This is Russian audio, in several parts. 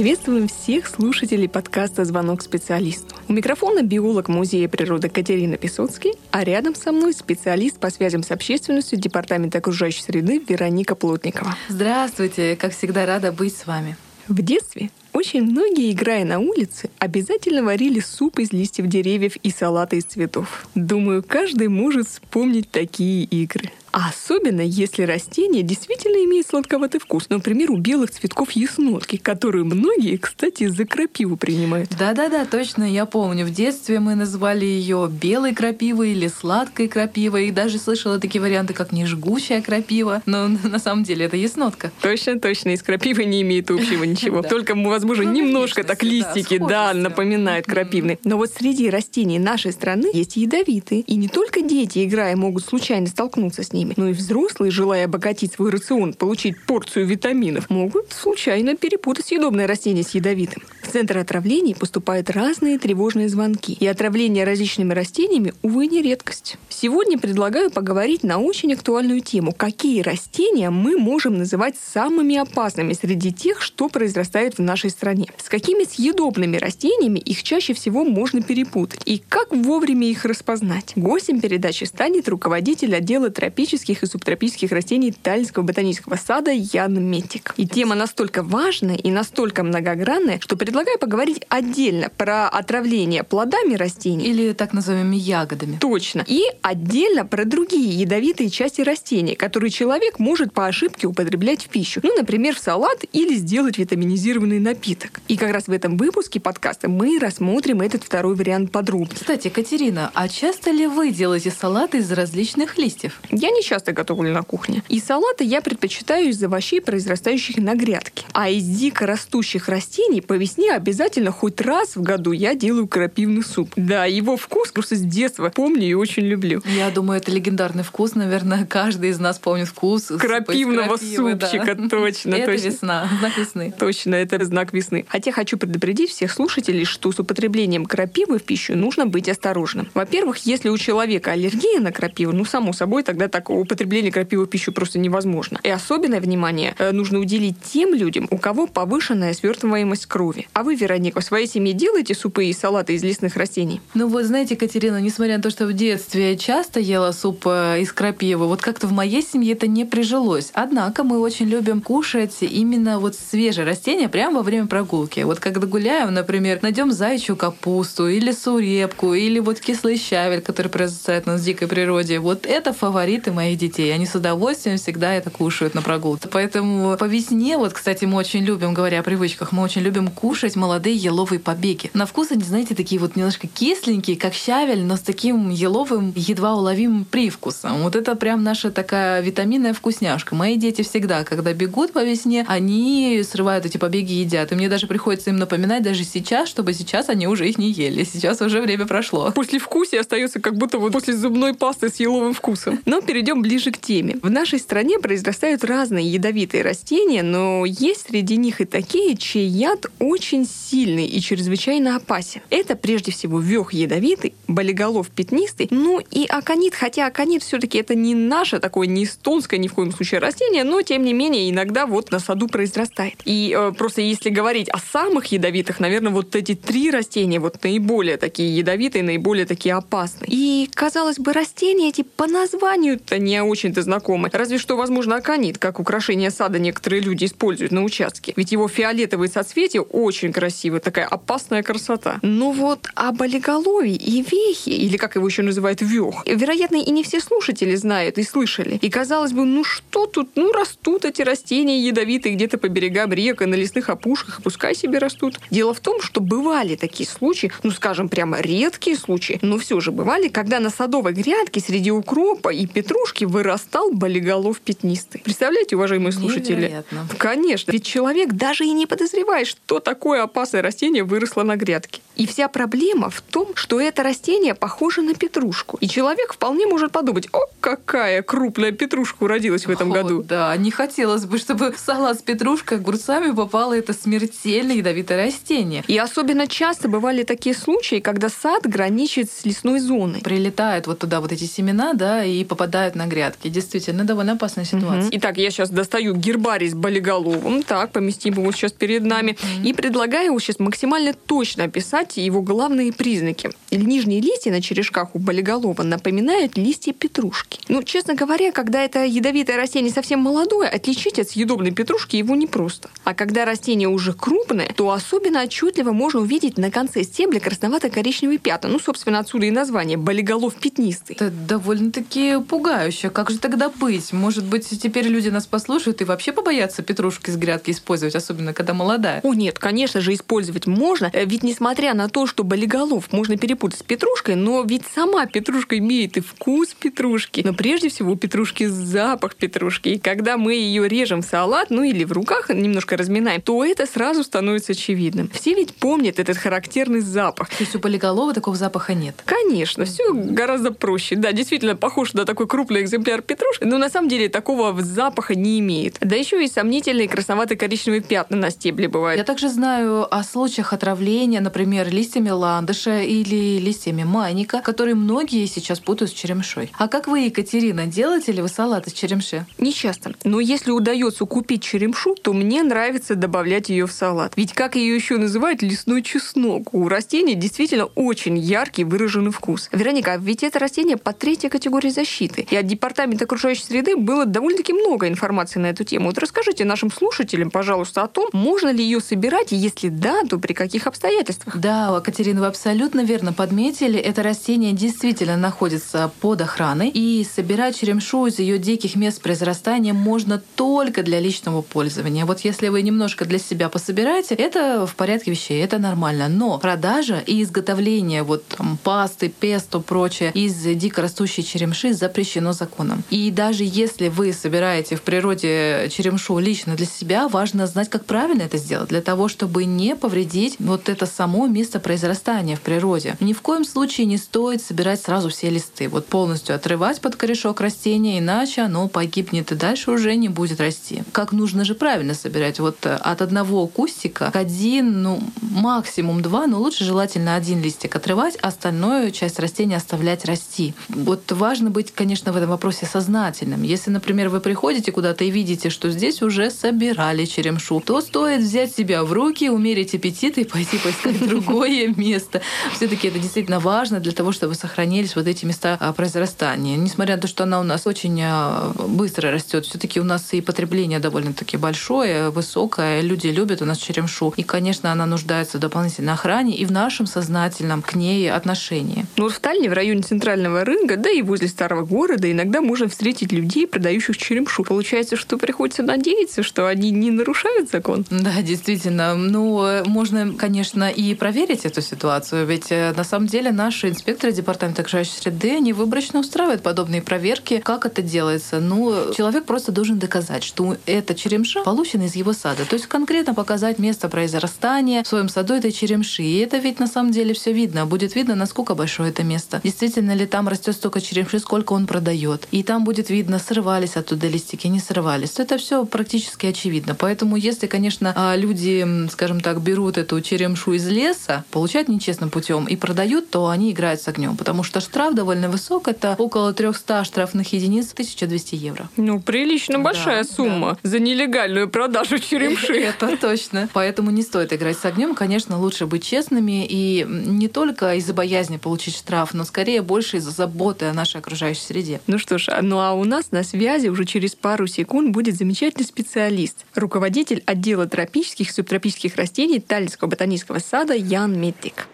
Приветствуем всех слушателей подкаста «Звонок специалисту». У микрофона биолог Музея природы Катерина Песоцкий, а рядом со мной специалист по связям с общественностью Департамента окружающей среды Вероника Плотникова. Здравствуйте, как всегда рада быть с вами. В детстве очень многие, играя на улице, обязательно варили суп из листьев деревьев и салаты из цветов. Думаю, каждый может вспомнить такие игры. А особенно, если растение действительно имеет сладковатый вкус. Например, у белых цветков яснотки, которую многие, кстати, за крапиву принимают. Да-да-да, точно, я помню. В детстве мы называли ее белой крапивой или сладкой крапивой. И даже слышала такие варианты, как нежгучая крапива. Но на самом деле это яснотка. Точно, точно. И с крапивой не имеет общего ничего. Только, возможно, ну, немножко так листики, да, напоминают крапивные. Но вот среди растений нашей страны есть ядовитые. И не только дети, играя, могут случайно столкнуться с ними ними. Но и взрослые, желая обогатить свой рацион, получить порцию витаминов, могут случайно перепутать съедобное растение с ядовитым. В центр отравлений поступают разные тревожные звонки. И отравление различными растениями, увы, не редкость. Сегодня предлагаю поговорить на очень актуальную тему. Какие растения мы можем называть самыми опасными среди тех, что произрастает в нашей стране? С какими съедобными растениями их чаще всего можно перепутать? И как вовремя их распознать? Гостем передачи станет руководитель отдела тропических и субтропических растений Таллинского ботанического сада Ян Метик. И тема настолько важная и настолько многогранная, что предлагаю поговорить отдельно про отравление плодами растений. Или так называемыми ягодами. Точно. И отдельно про другие ядовитые части растений, которые человек может по ошибке употреблять в пищу. Ну, например, в салат или сделать витаминизированный напиток. И как раз в этом выпуске подкаста мы рассмотрим этот второй вариант подробно. Кстати, Катерина, а часто ли вы делаете салаты из различных листьев? Я не не часто готовлю на кухне. И салаты я предпочитаю из овощей, произрастающих на грядке. А из дико растущих растений по весне обязательно хоть раз в году я делаю крапивный суп. Да, его вкус просто с детства помню и очень люблю. Я думаю, это легендарный вкус. Наверное, каждый из нас помнит вкус крапивного крапивы, супчика. Да. Точно, это точно. весна, знак весны. Точно, это знак весны. Хотя хочу предупредить всех слушателей, что с употреблением крапивы в пищу нужно быть осторожным. Во-первых, если у человека аллергия на крапиву, ну, само собой, тогда так употребление крапивы в пищу просто невозможно. И особенное внимание э, нужно уделить тем людям, у кого повышенная свертываемость крови. А вы, Вероника, в своей семье делаете супы и салаты из лесных растений? Ну вот, знаете, Катерина, несмотря на то, что в детстве я часто ела суп э, из крапивы, вот как-то в моей семье это не прижилось. Однако мы очень любим кушать именно вот свежие растения прямо во время прогулки. Вот когда гуляем, например, найдем зайчью капусту или сурепку, или вот кислый щавель, который произрастает в дикой природе. Вот это фавориты моих детей. Они с удовольствием всегда это кушают на прогулке. Поэтому по весне, вот, кстати, мы очень любим, говоря о привычках, мы очень любим кушать молодые еловые побеги. На вкус они, знаете, такие вот немножко кисленькие, как щавель, но с таким еловым, едва уловимым привкусом. Вот это прям наша такая витаминная вкусняшка. Мои дети всегда, когда бегут по весне, они срывают эти побеги и едят. И мне даже приходится им напоминать даже сейчас, чтобы сейчас они уже их не ели. Сейчас уже время прошло. После вкуса остается как будто вот после зубной пасты с еловым вкусом. Но перейдем ближе к теме. В нашей стране произрастают разные ядовитые растения, но есть среди них и такие, чей яд очень сильный и чрезвычайно опасен. Это прежде всего вех ядовитый, болиголов пятнистый, ну и аконит, хотя аконит все-таки это не наше такое, не эстонское ни в коем случае растение, но тем не менее иногда вот на саду произрастает. И э, просто если говорить о самых ядовитых, наверное, вот эти три растения вот наиболее такие ядовитые, наиболее такие опасные. И, казалось бы, растения эти по названию-то не очень-то знакомы. Разве что, возможно, аконит, как украшение сада некоторые люди используют на участке. Ведь его фиолетовые соцветия очень красивые, такая опасная красота. Но вот об олиголове и вехе, или как его еще называют, вех, вероятно, и не все слушатели знают и слышали. И казалось бы, ну что тут, ну растут эти растения ядовитые где-то по берегам рек и на лесных опушках, пускай себе растут. Дело в том, что бывали такие случаи, ну скажем, прямо редкие случаи, но все же бывали, когда на садовой грядке среди укропа и петрушки вырастал болиголов пятнистый. Представляете, уважаемые слушатели? Невероятно. Конечно. Ведь человек даже и не подозревает, что такое такое опасное растение выросло на грядке. И вся проблема в том, что это растение похоже на петрушку. И человек вполне может подумать, о, какая крупная петрушка уродилась в этом О, году. Да, не хотелось бы, чтобы в салат с петрушкой огурцами попало это смертельно ядовитое растение. И особенно часто бывали такие случаи, когда сад граничит с лесной зоной. Прилетают вот туда вот эти семена, да, и попадают на грядки. Действительно, довольно опасная ситуация. Мгм. Итак, я сейчас достаю гербарий с болиголовым, так, поместим его сейчас перед нами, и предлагаю его сейчас максимально точно описать его главные признаки. Нижние листья на черешках у болиголова напоминают листья петрушки. Ну, честно говоря, когда это ядовитое растение совсем молодое, отличить от съедобной петрушки его непросто. А когда растение уже крупное, то особенно отчетливо можно увидеть на конце стебля красновато-коричневые пятна. Ну, собственно, отсюда и название болиголов пятнистый. Это довольно-таки пугающе. Как же тогда быть? Может быть, теперь люди нас послушают и вообще побоятся петрушки с грядки использовать, особенно когда молодая? О нет, конечно же, использовать можно, э, ведь несмотря на то, что болиголов можно перепутать с петрушкой, но ведь сама петрушка имеет и вкус петрушки, но прежде всего у петрушки запах петрушки. И когда мы ее режем в салат, ну или в руках немножко разминаем, то это сразу становится очевидным. Все ведь помнят этот характерный запах. То есть у полиголова такого запаха нет. Конечно, все гораздо проще. Да, действительно похож на такой крупный экземпляр петрушки, но на самом деле такого запаха не имеет. Да еще и сомнительные красновато-коричневые пятна на стебле бывают. Я также знаю о случаях отравления, например, листьями ландыша или листьями майника, которые многие сейчас путают с черемшой. А как вы, Екатерина, делаете ли вы салат из черемши? Не часто. Но если удается купить черемшу, то мне нравится добавлять ее в салат. Ведь как ее еще называют лесной чеснок. У растения действительно очень яркий выраженный вкус. Вероника, а ведь это растение по третьей категории защиты. И от департамента окружающей среды было довольно-таки много информации на эту тему. Вот расскажите нашим слушателям, пожалуйста, о том, можно ли ее собирать, если да, то при каких обстоятельствах. Да, Катерина, вы абсолютно верно подметили. Это растение действительно находится под охраной. И собирать черемшу из ее диких мест произрастания можно только для личного пользования. Вот если вы немножко для себя пособираете, это в порядке вещей, это нормально. Но продажа и изготовление вот там, пасты, песто, прочее из дикорастущей черемши запрещено законом. И даже если вы собираете в природе черемшу лично для себя, важно знать, как правильно это сделать, для того, чтобы не повредить вот это само место произрастания в природе. Ни в коем случае не стоит собирать сразу все листы, вот полностью отрывать под корешок растения, иначе оно погибнет и дальше уже не будет расти. Как нужно же правильно собирать? Вот э, от одного кустика к один, ну максимум два, но лучше желательно один листик отрывать, остальную часть растения оставлять расти. Вот важно быть, конечно, в этом вопросе сознательным. Если, например, вы приходите куда-то и видите, что здесь уже собирали черемшу, то стоит взять себя в руки, умерить аппетит и пойти поискать другое место. Все-таки это действительно важно для того, чтобы сохранились вот эти места а, произрастания. Несмотря на то, что она у нас очень а, быстро растет, все-таки у нас и потребление довольно-таки большое, высокое. Люди любят у нас черемшу. И, конечно, она нуждается в дополнительной охране и в нашем сознательном к ней отношении. Ну вот в Тальне, в районе центрального рынка, да и возле старого города, иногда можно встретить людей, продающих черемшу. Получается, что приходится надеяться, что они не нарушают закон. Да, действительно. Ну, э, можно, конечно, и проверить эту ситуацию, ведь э, на самом деле наши инспекторы Департамента окружающей среды, они выборочно устраивают подобные проверки. Как это делается? Ну, человек просто должен доказать, что эта черемша получена из его сада. То есть конкретно показать место произрастания в своем саду этой черемши. И это ведь на самом деле все видно. Будет видно, насколько большое это место. Действительно ли там растет столько черемши, сколько он продает. И там будет видно, срывались оттуда листики, не срывались. Это все практически очевидно. Поэтому, если, конечно, а, люди, скажем так, берут эту черемшу из леса, получают нечестным путем и продают, то они играют с огнем. Потому что штраф довольно высок. Это около 300 штрафных единиц, 1200 евро. Ну, прилично Да, большая сумма за нелегальную продажу черемши. Это точно. Поэтому не стоит играть с огнем. Конечно, лучше быть честными и не только из-за боязни получить штраф, но скорее больше из-за заботы о нашей окружающей среде. Ну что ж, а- ну а у нас на связи уже через пару секунд будет замечательный специалист, руководитель отдела тропических и субтропических растений Таллинского ботанического сада Ян Меттик.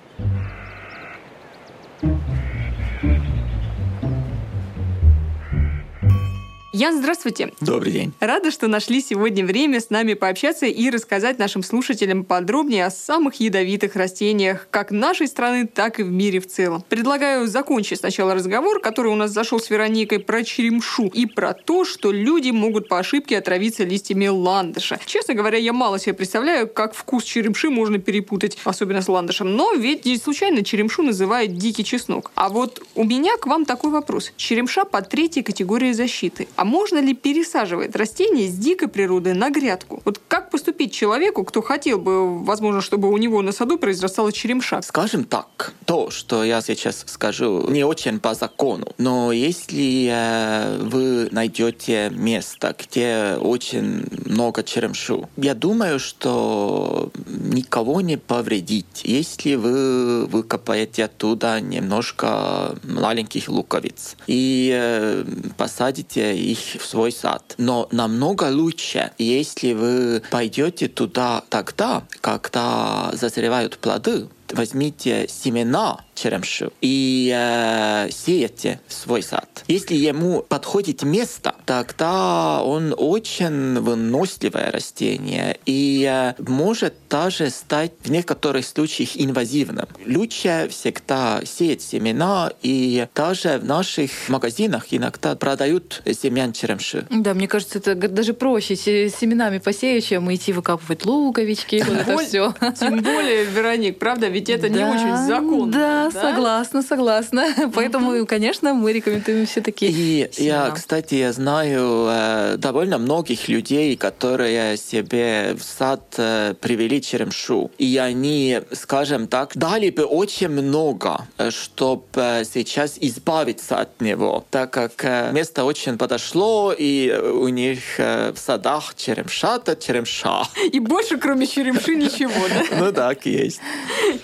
Ян, здравствуйте. Добрый день. Рада, что нашли сегодня время с нами пообщаться и рассказать нашим слушателям подробнее о самых ядовитых растениях как нашей страны, так и в мире в целом. Предлагаю закончить сначала разговор, который у нас зашел с Вероникой про черемшу и про то, что люди могут по ошибке отравиться листьями ландыша. Честно говоря, я мало себе представляю, как вкус черемши можно перепутать, особенно с ландышем. Но ведь не случайно черемшу называют дикий чеснок. А вот у меня к вам такой вопрос. Черемша под третьей категорией защиты. А можно ли пересаживать растения с дикой природы на грядку? Вот как поступить человеку, кто хотел бы, возможно, чтобы у него на саду произрастала черемша? Скажем так, то, что я сейчас скажу, не очень по закону. Но если э, вы найдете место, где очень много черемшу, я думаю, что никого не повредить, если вы выкопаете оттуда немножко маленьких луковиц и э, посадите их в свой сад. Но намного лучше, если вы пойдете туда тогда, когда зазревают плоды, возьмите семена черемшу и э, сеете свой сад. Если ему подходит место, тогда он очень выносливое растение и э, может даже стать в некоторых случаях инвазивным. Лучше всегда сеять семена, и даже в наших магазинах иногда продают семян черемши. Да, мне кажется, это даже проще семенами посеять, чем идти выкапывать луковички, вот это все. Тем более, Вероник, правда, ведь это не очень законно. Да, согласна, согласна. Поэтому, конечно, мы рекомендуем все таки И я, кстати, я знаю э, довольно многих людей, которые себе в сад э, привели черемшу. И они, скажем так, дали бы очень много, э, чтобы сейчас избавиться от него, так как место очень подошло, и у них в садах черемша-то черемша. И больше, кроме черемши, ничего, да? Ну так есть.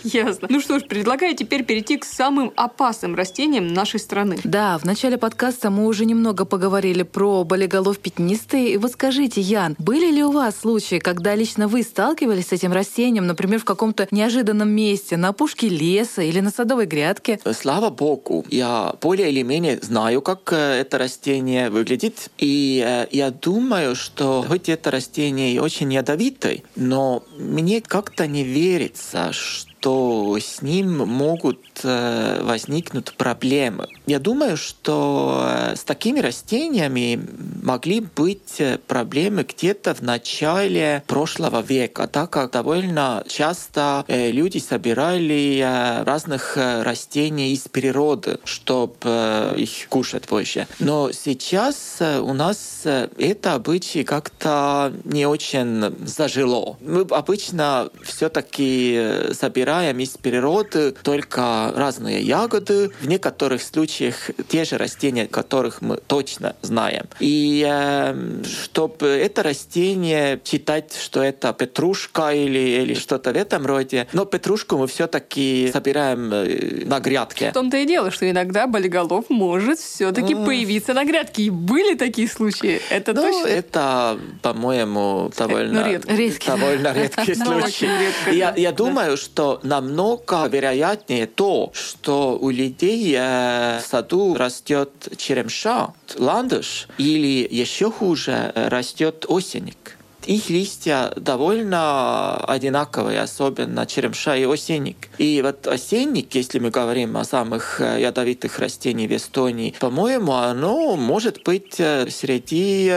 Ясно. Ну что ж, предлагаю теперь перейти к самым опасным растениям нашей страны. Да, в начале подкаста мы уже немного поговорили про болиголов пятнистые. И вот скажите, Ян, были ли у вас случаи, когда лично вы сталкивались с этим растением, например, в каком-то неожиданном месте, на опушке леса или на садовой грядке? Слава богу, я более или менее знаю, как э, это растение выглядит. И э, я думаю, что хоть это растение и очень ядовитое, но мне как-то не верится, что то с ним могут э, возникнуть проблемы. Я думаю, что э, с такими растениями могли быть э, проблемы где-то в начале прошлого века, так как довольно часто люди собирали разных растений из природы, чтобы их кушать позже. Но сейчас у нас это обычай как-то не очень зажило. Мы обычно все-таки собираем собираем из природы только разные ягоды, в некоторых случаях те же растения, которых мы точно знаем. И э, чтобы это растение считать, что это петрушка или, или что-то в этом роде, но петрушку мы все-таки собираем э, на грядке. В том-то и дело, что иногда болиголов может все-таки mm. появиться на грядке. И были такие случаи. Это ну, точно? Это, по-моему, довольно, ну, редкий. довольно редкий случай. Я, я думаю, что намного вероятнее то, что у людей э, в саду растет черемша, ландыш, или еще хуже э, растет осенник их листья довольно одинаковые, особенно черемша и осенник. И вот осенник, если мы говорим о самых э, ядовитых растениях в Эстонии, по-моему, оно может быть среди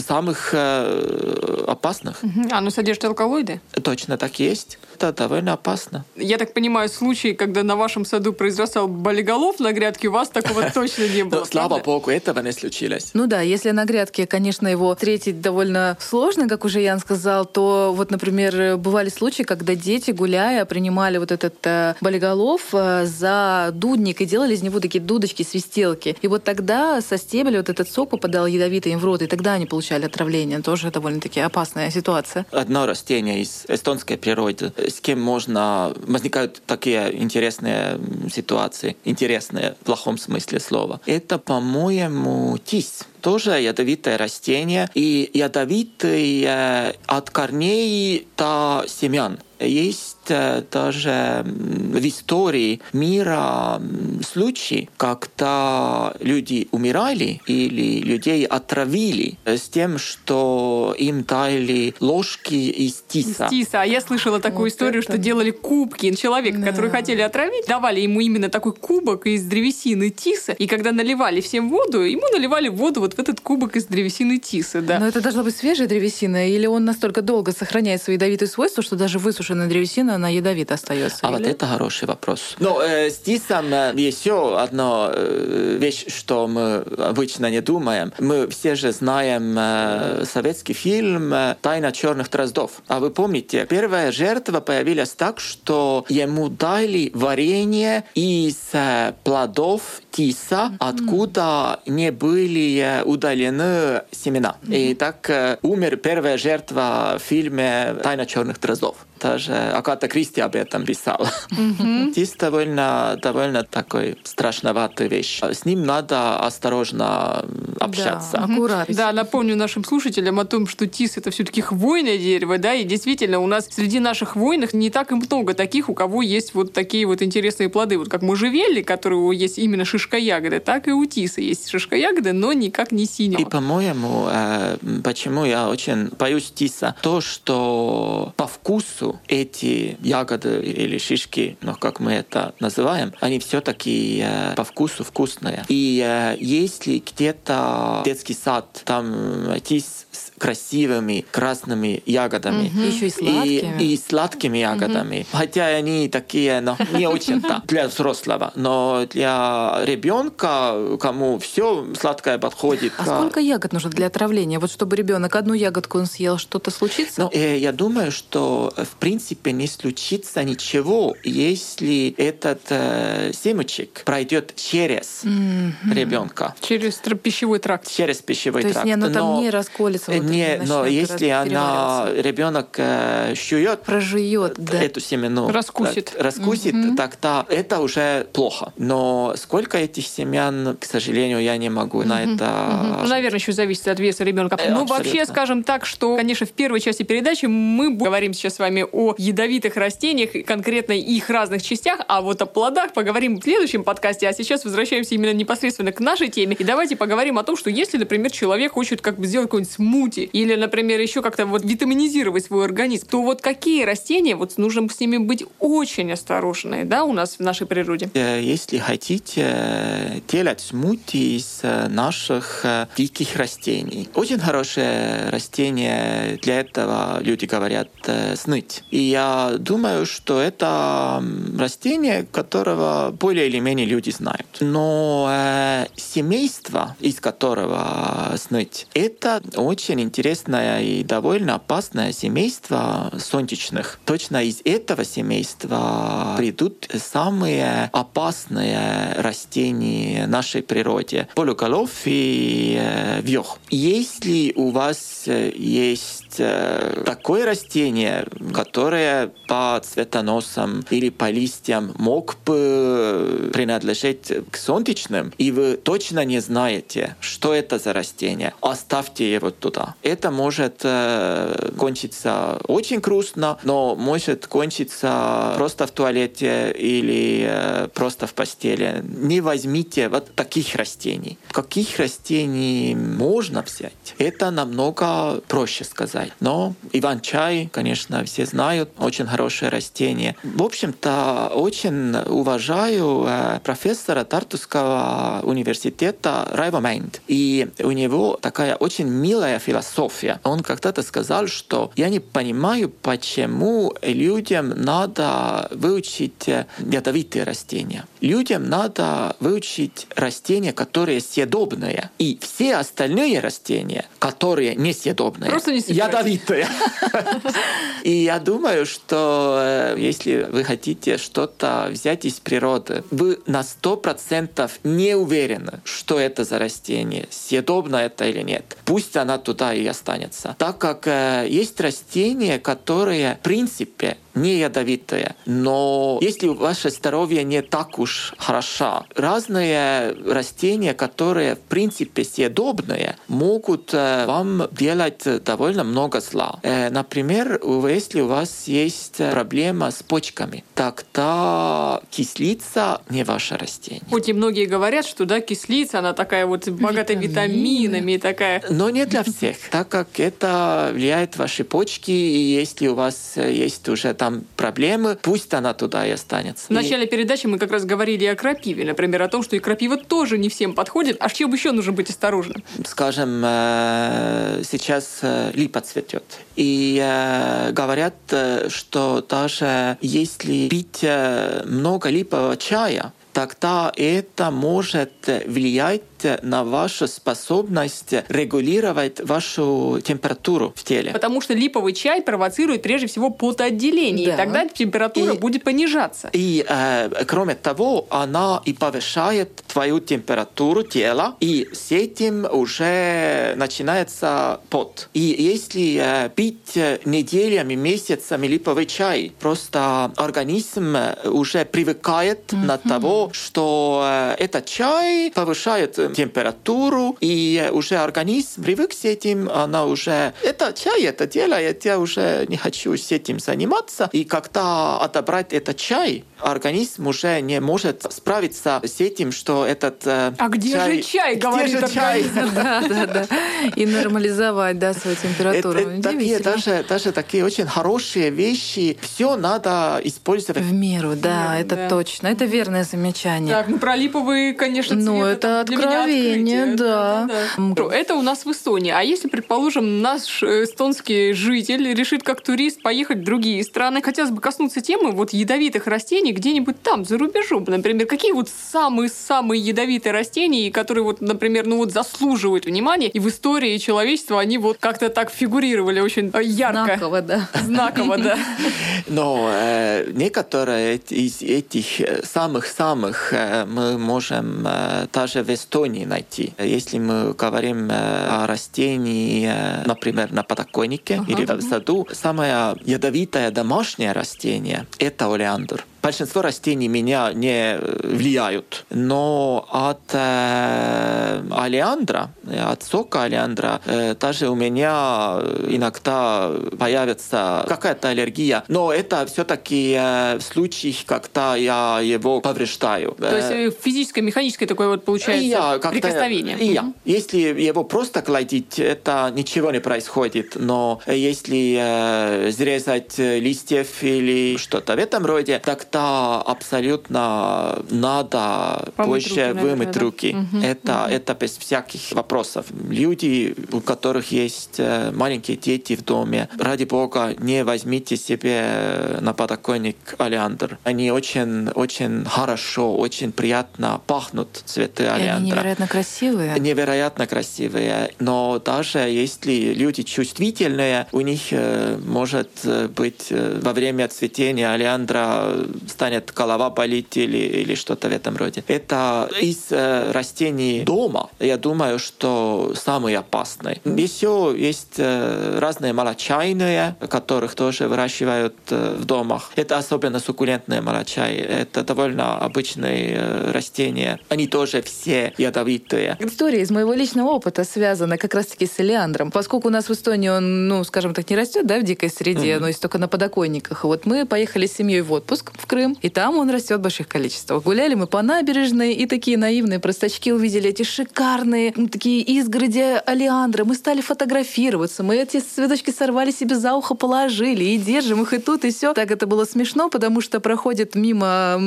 самых опасных. Оно содержит алкалоиды? Точно так есть. Это довольно опасно. Я так понимаю, случаи, когда на вашем саду произрастал болиголов на грядке, у вас такого точно не было. Слава богу, этого не случилось. Ну да, если на грядке, конечно, его встретить довольно сложно, как уже Ян сказал, то вот, например, бывали случаи, когда дети, гуляя, принимали вот этот э, болиголов э, за дудник и делали из него такие дудочки, свистелки. И вот тогда со стебля вот этот сок попадал ядовитый им в рот, и тогда они получали отравление. Тоже довольно-таки опасная ситуация. Одно растение из эстонской природы, с кем можно... Возникают такие интересные ситуации, интересные в плохом смысле слова. Это, по-моему, тис тоже ядовитое растение, и ядовитый э, от корней до семян. Есть даже в истории мира случаи, когда люди умирали или людей отравили с тем, что им дали ложки из тиса. Из тиса. А я слышала такую вот историю, это. что делали кубки человека, да. который хотели отравить, давали ему именно такой кубок из древесины тиса, и когда наливали всем воду, ему наливали воду вот в этот кубок из древесины тиса, да. Но это должна быть свежая древесина, или он настолько долго сохраняет свои ядовитые свойства, что даже высушенная древесина, она ядовита остается? А или? вот это хороший вопрос. Но э, с тисом э, еще одна э, вещь, что мы обычно не думаем. Мы все же знаем э, советский фильм э, «Тайна черных дроздов». А вы помните, первая жертва появилась так, что ему дали варенье из э, плодов тиса, откуда не были удалены семена. И так умер первая жертва в фильме «Тайна черных дроздов». Даже Аката Кристи об этом писала. Mm-hmm. Тис довольно, довольно такой страшноватая вещь. С ним надо осторожно общаться. Да, аккуратно. Да, напомню нашим слушателям о том, что тис это все-таки хвойное дерево, да, и действительно у нас среди наших хвойных не так и много таких, у кого есть вот такие вот интересные плоды. Вот как можжевельник, который у есть именно шишка ягоды, так и у тиса есть шишка ягоды, но никак не синего. И, по-моему, э, почему я очень боюсь тиса, то, что по вкусу эти ягоды или шишки, ну, как мы это называем, они все-таки э, по вкусу вкусные. И э, если где-то детский сад, там тис с красивыми красными ягодами. Угу. Еще и сладкими. И, и сладкими ягодами. Угу. Хотя они такие, но не очень-то для взрослого. Но для ребенка, кому все сладкое подходит. А сколько ягод нужно для отравления? Вот чтобы ребенок одну ягодку он съел, что-то случится? Ну, э, я думаю, что в принципе не случится ничего, если этот э, семечек пройдет через mm-hmm. ребенка. Через пищевой тракт. Через пищевой То тракт. То есть оно там не расколется? Не, но если она ребенок э, щует, прожует да. эту семену, раскусит, так, раскусит, mm-hmm. тогда это уже плохо. Но сколько этих семян, к сожалению, я не могу mm-hmm. на это. Mm-hmm. Ну, наверное, еще зависит от веса ребенка. Э, ну, вообще, скажем так, что, конечно, в первой части передачи мы говорим сейчас с вами о ядовитых растениях, конкретно их разных частях, а вот о плодах поговорим в следующем подкасте. А сейчас возвращаемся именно непосредственно к нашей теме. И давайте поговорим о том, что если, например, человек хочет как бы сделать какой-нибудь смути или, например, еще как-то вот витаминизировать свой организм, то вот какие растения, вот нужно с ними быть очень осторожны, да, у нас в нашей природе? Э, если хотите э, делать смути из э, наших диких растений, очень хорошее растение для этого люди говорят сныть. И я думаю, что это растение, которого более или менее люди знают. Но э, семейство, из которого сныть, это очень интересное и довольно опасное семейство сонтичных. Точно из этого семейства придут самые опасные растения нашей природе. Полуголов и э, вьох. Если у вас есть э, такое растение, которое по цветоносам или по листьям мог бы принадлежать к сонтичным, и вы точно не знаете, что это за растение, оставьте его туда. Это может э, кончиться очень грустно, но может кончиться просто в туалете или э, просто в постели. Не возьмите вот таких растений. Каких растений можно взять? Это намного проще сказать. Но иван-чай, конечно, все знают, очень хорошее растение. В общем-то, очень уважаю э, профессора Тартусского университета Райва Майнд. И у него такая очень милая философия. Он когда-то сказал, что я не понимаю, почему людям надо выучить э, ядовитые растения. Людям надо выучить растения, которые съедобные. И все остальные растения, которые несъедобные, Просто не ядовитые. И я думаю, что э, если вы хотите что-то взять из природы, вы на сто процентов не уверены, что это за растение, съедобно это или нет. Пусть она туда и останется. Так как э, есть растения, которые в принципе не ядовитые. Но если ваше здоровье не так уж хорошо, разные растения, которые в принципе съедобные, могут э, вам делать довольно много зла. Э, например, если у вас есть проблема с почками, тогда кислица не ваше растение. Хоть и многие говорят, что да, кислица, она такая вот богатая витаминами, такая. Но не для всех, так как это влияет ваши почки, и если у вас есть уже там проблемы, пусть она туда и останется. В начале передачи мы как раз говорили о крапиве, например, о том, что и крапива тоже не всем подходит. А с чем еще нужно быть осторожным? Скажем, э, сейчас э, липа цветет. И э, говорят, что даже если пить много липового чая, тогда это может влиять на вашу способность регулировать вашу температуру в теле. Потому что липовый чай провоцирует прежде всего потоотделение, да. и тогда температура и, будет понижаться. И э, кроме того, она и повышает твою температуру тела, и с этим уже начинается пот. И если э, пить неделями, месяцами липовый чай, просто организм уже привыкает mm-hmm. на того, что э, этот чай повышает э, температуру, и уже организм привык с этим, она уже... Это чай это делает, я уже не хочу с этим заниматься. И когда отобрать этот чай, организм уже не может справиться с этим, что этот э, А где чай... же чай, где говорит же чай? Да, да, да. И нормализовать, да, свою температуру. Это, такие, даже, даже такие очень хорошие вещи. Все надо использовать. В меру, да, это точно. Это верное замечание. Так, ну про липовые, конечно, цвет. Ну, это откровение, да. Это у нас в Эстонии. А если, предположим, наш эстонский житель решит как турист поехать в другие страны, хотелось бы коснуться темы вот ядовитых растений, где-нибудь там, за рубежом. Например, какие вот самые-самые ядовитые растения, которые вот, например, ну вот заслуживают внимания, и в истории человечества они вот как-то так фигурировали очень э, ярко. Знаково, да. Знаково, да. Но э, некоторые из этих э, самых-самых э, мы можем э, даже в Эстонии найти. Если мы говорим э, о растении, э, например, на подоконнике uh-huh. или в саду, самое ядовитое домашнее растение – это олеандр большинство растений меня не э, влияют, но от э, олеандра, от сока олеандра, э, даже у меня иногда появится какая-то аллергия, но это все-таки э, в случаях, когда я его повреждаю. То есть э, физическое, механическое такое вот получается я, прикосновение. И я. Если его просто гладить, это ничего не происходит, но если э, срезать листьев или что-то в этом роде, это абсолютно надо Помыть позже руки, вымыть наверное, руки. Угу, это, угу. это без всяких вопросов. Люди, у которых есть э, маленькие дети в доме, ради бога, не возьмите себе на подоконник олеандр. Они очень, очень хорошо, очень приятно пахнут цветы олеандра. они невероятно красивые. Невероятно красивые. Но даже если люди чувствительные, у них э, может э, быть во время цветения олеандра станет голова болеть или, или что-то в этом роде. Это из э, растений дома, я думаю, что самый опасный. Еще есть э, разные молочайные, которых тоже выращивают э, в домах. Это особенно суккулентные молочаи. Это довольно обычные э, растения. Они тоже все ядовитые. История из моего личного опыта связана как раз-таки с элеандром. Поскольку у нас в Эстонии он, ну, скажем так, не растет, да, в дикой среде, mm-hmm. но есть только на подоконниках. Вот мы поехали с семьей в отпуск в Крым, Крым, и там он растет в больших количествах. Гуляли мы по набережной, и такие наивные простачки увидели эти шикарные такие изгороди алиандры. Мы стали фотографироваться, мы эти цветочки сорвали себе за ухо, положили, и держим их и тут, и все. Так это было смешно, потому что проходит мимо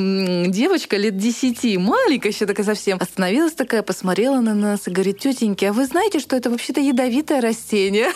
девочка лет десяти, маленькая еще такая совсем, остановилась такая, посмотрела на нас и говорит, тетеньки, а вы знаете, что это вообще-то ядовитое растение?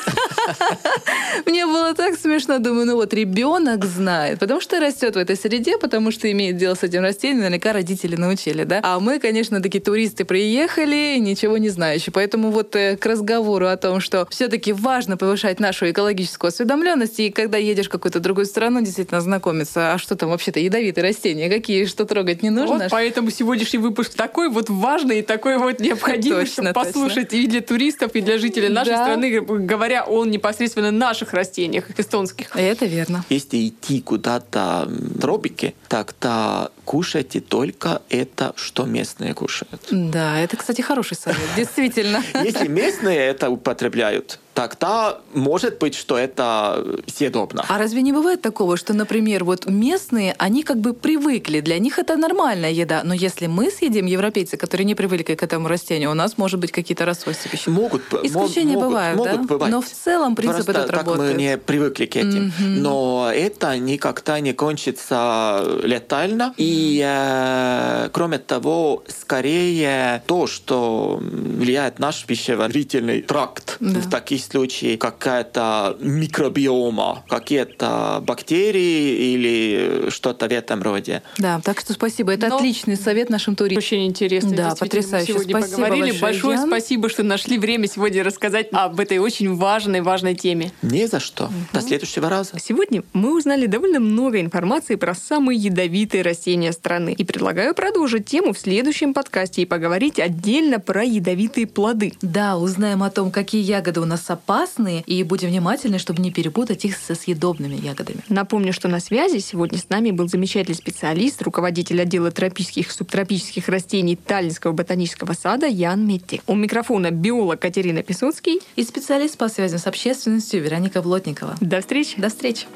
Мне было так смешно, думаю, ну вот ребенок знает, потому что растет в этой среде, потому что имеет дело с этим растением, наверняка родители научили, да. А мы, конечно, такие туристы приехали, ничего не знающий. Поэтому вот э, к разговору о том, что все-таки важно повышать нашу экологическую осведомленность, и когда едешь в какую-то другую страну, действительно знакомиться, а что там вообще-то ядовитые растения, какие, что трогать не нужно. Вот поэтому сегодняшний выпуск такой вот важный и такой вот необходимый, чтобы послушать и для туристов, и для жителей нашей да. страны, говоря о непосредственно наших растениях эстонских. Это верно. Если идти куда-то в тропики, тогда кушайте только это, что местные кушают. Да, это, кстати, хороший совет, действительно. Если местные это употребляют, тогда может быть, что это съедобно. А разве не бывает такого, что, например, вот местные, они как бы привыкли, для них это нормальная еда, но если мы съедим европейцы, которые не привыкли к этому растению, у нас может быть какие-то расстройства пищевые? Могут. Исключения могут, бывают, могут да? Бывать. Но в целом принцип Просто этот так работает. мы не привыкли к этим. Mm-hmm. Но это никогда не кончится летально. И э, кроме того, скорее то, что влияет наш пищеварительный тракт да. в таких случае какая-то микробиома, какие-то бактерии или что-то в этом роде. Да, так что спасибо. Это Но... отличный совет нашим туристам. Очень интересно. Да, потрясающе. Сегодня спасибо поговорили. Большое, большое Ян. спасибо, что нашли время сегодня рассказать об этой очень важной, важной теме. Не за что. Угу. До следующего раза. Сегодня мы узнали довольно много информации про самые ядовитые растения страны. И предлагаю продолжить тему в следующем подкасте и поговорить отдельно про ядовитые плоды. Да, узнаем о том, какие ягоды у нас опасные, и будем внимательны, чтобы не перепутать их со съедобными ягодами. Напомню, что на связи сегодня с нами был замечательный специалист, руководитель отдела тропических и субтропических растений Таллинского ботанического сада Ян Метти. У микрофона биолог Катерина Писоцкий и специалист по связям с общественностью Вероника Блотникова. До встречи. До встречи.